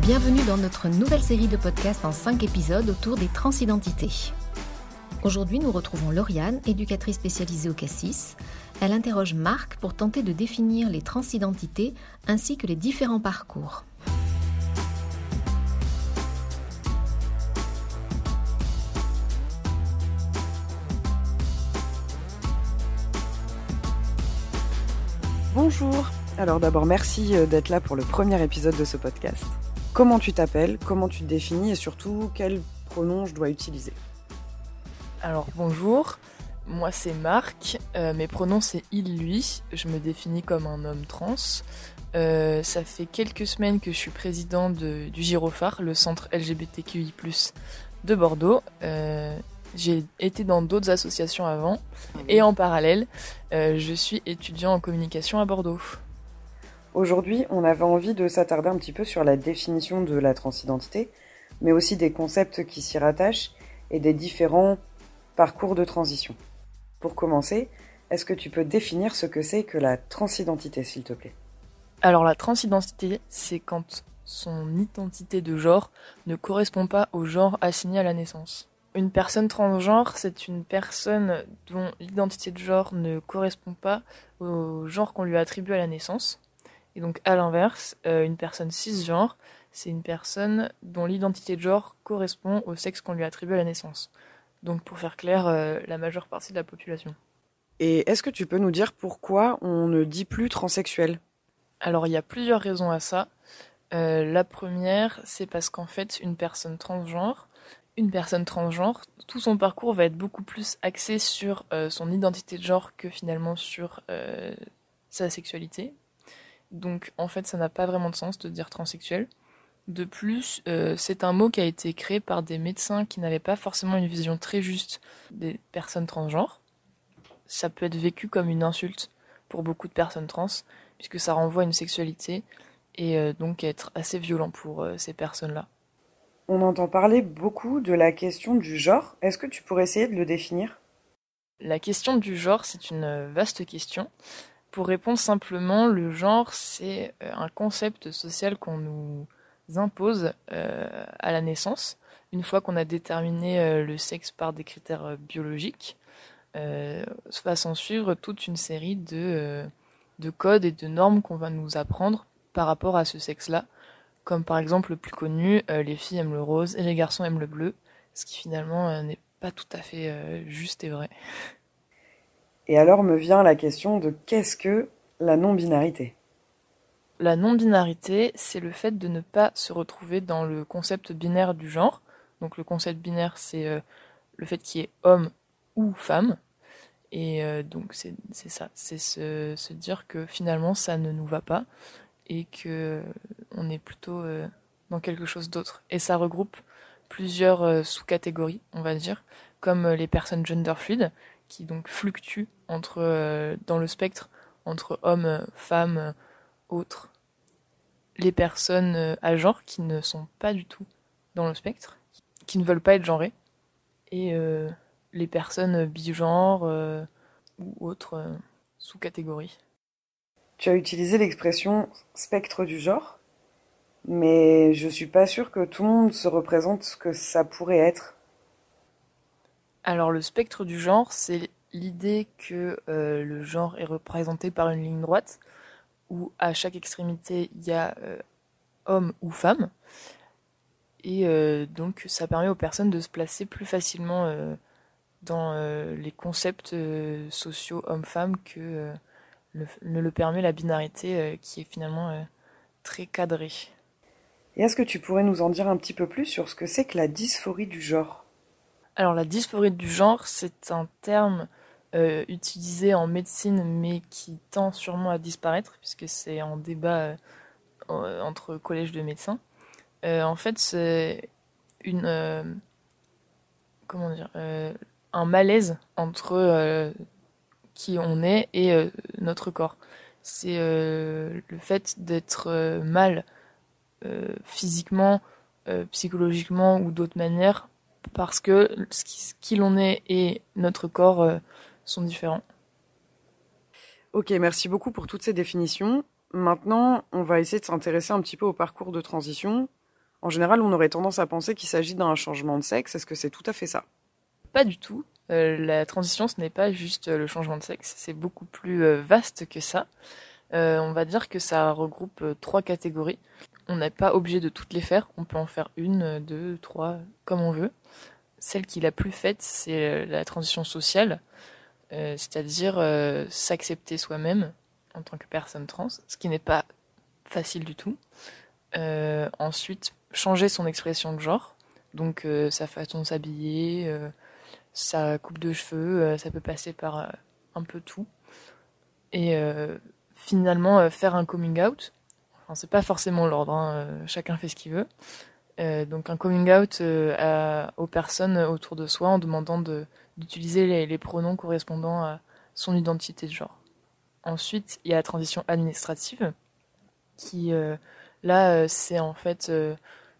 Bienvenue dans notre nouvelle série de podcasts en 5 épisodes autour des transidentités. Aujourd'hui, nous retrouvons Lauriane, éducatrice spécialisée au Cassis. Elle interroge Marc pour tenter de définir les transidentités ainsi que les différents parcours. Bonjour. Alors d'abord, merci euh, d'être là pour le premier épisode de ce podcast. Comment tu t'appelles, comment tu te définis et surtout quel pronom je dois utiliser? Alors bonjour, moi c'est Marc, euh, mes pronoms c'est il, lui, je me définis comme un homme trans. Euh, ça fait quelques semaines que je suis président du Girophare, le centre LGBTQI+, de Bordeaux. J'ai été dans d'autres associations avant et en parallèle, je suis étudiant en communication à Bordeaux. Aujourd'hui, on avait envie de s'attarder un petit peu sur la définition de la transidentité, mais aussi des concepts qui s'y rattachent et des différents parcours de transition. Pour commencer, est-ce que tu peux définir ce que c'est que la transidentité, s'il te plaît? Alors la transidentité, c'est quand son identité de genre ne correspond pas au genre assigné à la naissance. Une personne transgenre, c'est une personne dont l'identité de genre ne correspond pas au genre qu'on lui attribue à la naissance. Et donc à l'inverse, euh, une personne cisgenre, c'est une personne dont l'identité de genre correspond au sexe qu'on lui attribue à la naissance. Donc pour faire clair, euh, la majeure partie de la population. Et est-ce que tu peux nous dire pourquoi on ne dit plus transsexuel? Alors il y a plusieurs raisons à ça. Euh, la première, c'est parce qu'en fait, une personne transgenre, une personne transgenre, tout son parcours va être beaucoup plus axé sur son identité de genre que finalement sur sa sexualité. Donc en fait, ça n'a pas vraiment de sens de dire transsexuel. De plus, euh, c'est un mot qui a été créé par des médecins qui n'avaient pas forcément une vision très juste des personnes transgenres. Ça peut être vécu comme une insulte pour beaucoup de personnes trans, puisque ça renvoie à une sexualité et euh, donc être assez violent pour euh, ces personnes-là. On entend parler beaucoup de la question du genre. Est-ce que tu pourrais essayer de le définir? La question du genre, c'est une vaste question. Pour répondre simplement, le genre, c'est euh, un concept social qu'on nous impose euh, à la naissance, une fois qu'on a déterminé euh, le sexe par des critères biologiques. va s'en suivre toute une série de, de codes et de normes qu'on va nous apprendre par rapport à ce sexe-là, comme par exemple le plus connu, les filles aiment le rose et les garçons aiment le bleu, ce qui finalement n'est pas tout à fait juste et vrai. Et alors me vient la question de qu'est-ce que la non-binarité? La non-binarité, c'est le fait de ne pas se retrouver dans le concept binaire du genre. Donc le concept binaire, c'est euh, le fait qu'il y ait homme ou femme. Et euh, donc c'est ça, c'est se, dire que finalement ça ne nous va pas et que on est plutôt euh, dans quelque chose d'autre. Et ça regroupe plusieurs sous-catégories, on va dire, comme les personnes gender fluid, qui donc fluctuent entre, euh, dans le spectre entre hommes, femmes, autres. Les personnes euh, à genre qui ne sont pas du tout dans le spectre, qui ne veulent pas être genrées, et euh, les personnes bigenres ou autres sous-catégories. Tu as utilisé l'expression spectre du genre, mais je suis pas sûre que tout le monde se représente ce que ça pourrait être. Alors le spectre du genre, c'est l'idée que euh, le genre est représenté par une ligne droite, où à chaque extrémité il y a euh, homme ou femme. Et euh, donc ça permet aux personnes de se placer plus facilement dans les concepts sociaux homme-femme que ne le permet la binarité qui est finalement très cadrée. Et est-ce que tu pourrais nous en dire un petit peu plus sur ce que c'est que la dysphorie du genre? Alors la dysphorie du genre, c'est un terme euh, utilisé en médecine mais qui tend sûrement à disparaître puisque c'est en débat euh, entre collèges de médecins. Euh, en fait, c'est une comment dire un malaise entre qui on est et notre corps. C'est le fait d'être mal physiquement, psychologiquement ou d'autres manières parce que ce qui l'on est et notre corps euh, sont différents. Ok, merci beaucoup pour toutes ces définitions. Maintenant, on va essayer de s'intéresser un petit peu au parcours de transition, En général, on aurait tendance à penser qu'il s'agit d'un changement de sexe. Est-ce que c'est tout à fait ça? Pas du tout. Euh, la transition, ce n'est pas juste le changement de sexe, c'est beaucoup plus euh, vaste que ça. Euh, on va dire que ça regroupe trois catégories. On n'est pas obligé de toutes les faire, on peut en faire une, deux, trois, comme on veut. Celle qui la plus faite, c'est la transition sociale, c'est-à-dire s'accepter soi-même en tant que personne trans, ce qui n'est pas facile du tout. ensuite, changer son expression de genre, donc sa façon de s'habiller, sa coupe de cheveux, euh, ça peut passer par euh, un peu tout. Et euh, finalement, faire un coming out, enfin, c'est pas forcément l'ordre, hein, chacun fait ce qu'il veut. donc un coming out aux personnes autour de soi en demandant d'utiliser les, pronoms correspondant à son identité de genre. Ensuite, il y a la transition administrative, qui là, c'est en fait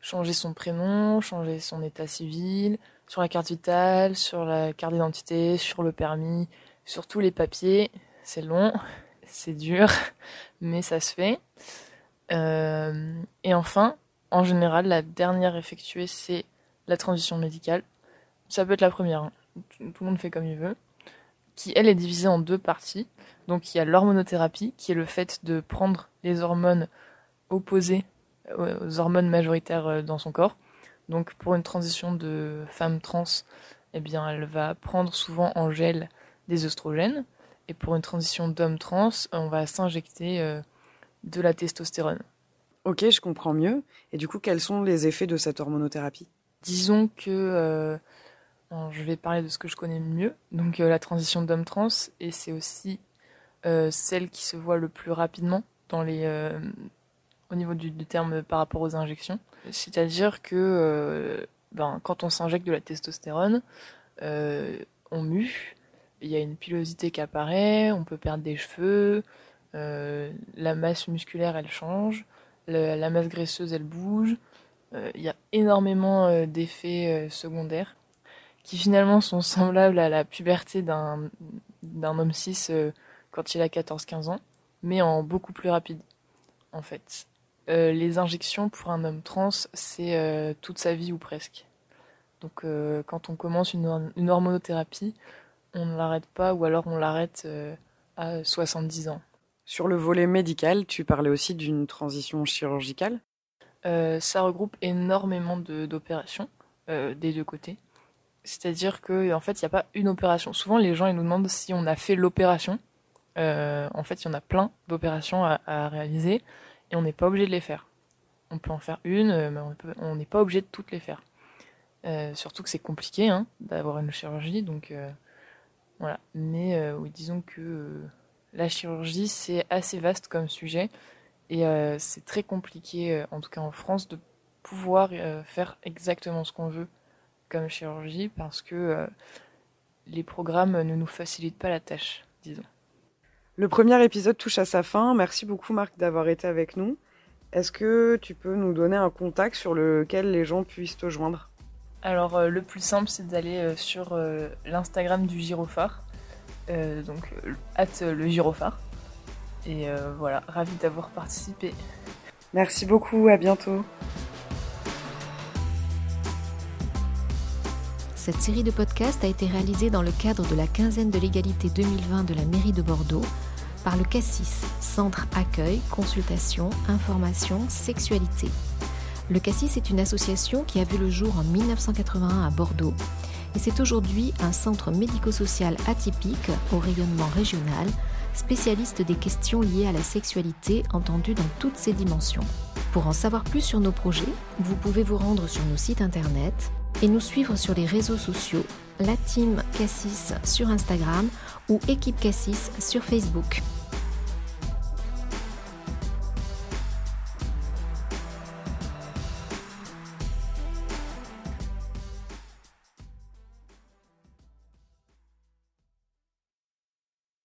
changer son prénom, changer son état civil, sur la carte vitale, sur la carte d'identité, sur le permis, sur tous les papiers. C'est long, c'est dur, mais ça se fait. Euh, et enfin, en général, la dernière effectuée, c'est la transition médicale. Ça peut être la première, hein. Tout le monde fait comme il veut, qui elle est divisée en deux parties. Donc il y a l'hormonothérapie, qui est le fait de prendre les hormones opposées aux hormones majoritaires euh, dans son corps. Donc pour une transition de femme trans, eh bien elle va prendre souvent en gel des oestrogènes. Et pour une transition d'homme trans, on va s'injecter euh, de la testostérone. Ok, je comprends mieux. Et du coup, quels sont les effets de cette hormonothérapie? Disons que euh, je vais parler de ce que je connais mieux. Donc euh, la transition d'homme trans, et c'est aussi celle qui se voit le plus rapidement dans les, au niveau du, terme par rapport aux injections. C'est-à-dire que euh, ben, quand on s'injecte de la testostérone, euh, on mue, il y a une pilosité qui apparaît, on peut perdre des cheveux, euh, la masse musculaire elle change, la masse graisseuse elle bouge, il y a énormément d'effets secondaires qui finalement sont semblables à la puberté d'un homme cis quand il a 14-15 ans, mais en beaucoup plus rapide en fait. Euh, les injections pour un homme trans, c'est euh, toute sa vie ou presque. Donc euh, quand on commence une, une, hormonothérapie, on ne l'arrête pas ou alors on l'arrête à 70 ans. Sur le volet médical, tu parlais aussi d'une transition chirurgicale? Ça regroupe énormément d'opérations des deux côtés. C'est-à-dire qu'en en fait, il n'y a pas une opération. Souvent, les gens ils nous demandent si on a fait l'opération. en fait, il y en a plein d'opérations à réaliser et on n'est pas obligé de les faire. On peut en faire une, euh, mais on n'est pas obligé de toutes les faire. Euh, surtout que c'est compliqué hein, d'avoir une chirurgie, donc euh, voilà. Mais oui, disons que la chirurgie c'est assez vaste comme sujet et c'est très compliqué, en tout cas en France, de pouvoir faire exactement ce qu'on veut comme chirurgie parce que les programmes ne nous facilitent pas la tâche, disons. Le premier épisode touche à sa fin. Merci beaucoup Marc d'avoir été avec nous. Est-ce que tu peux nous donner un contact sur lequel les gens puissent te joindre? Alors euh, le plus simple c'est d'aller euh, sur euh, l'Instagram du Girophare, donc at le Girophare. Et voilà, ravi d'avoir participé. Merci beaucoup, à bientôt. Cette série de podcasts a été réalisée dans le cadre de la quinzaine de l'égalité 2020 de la mairie de Bordeaux par le CASSIS, Centre Accueil, Consultation, Information, Sexualité. Le CASSIS est une association qui a vu le jour en 1981 à Bordeaux et c'est aujourd'hui un centre médico-social atypique au rayonnement régional, spécialiste des questions liées à la sexualité entendues dans toutes ses dimensions. Pour en savoir plus sur nos projets, vous pouvez vous rendre sur nos sites internet et nous suivre sur les réseaux sociaux, la team Cassis sur Instagram ou équipe Cassis sur Facebook.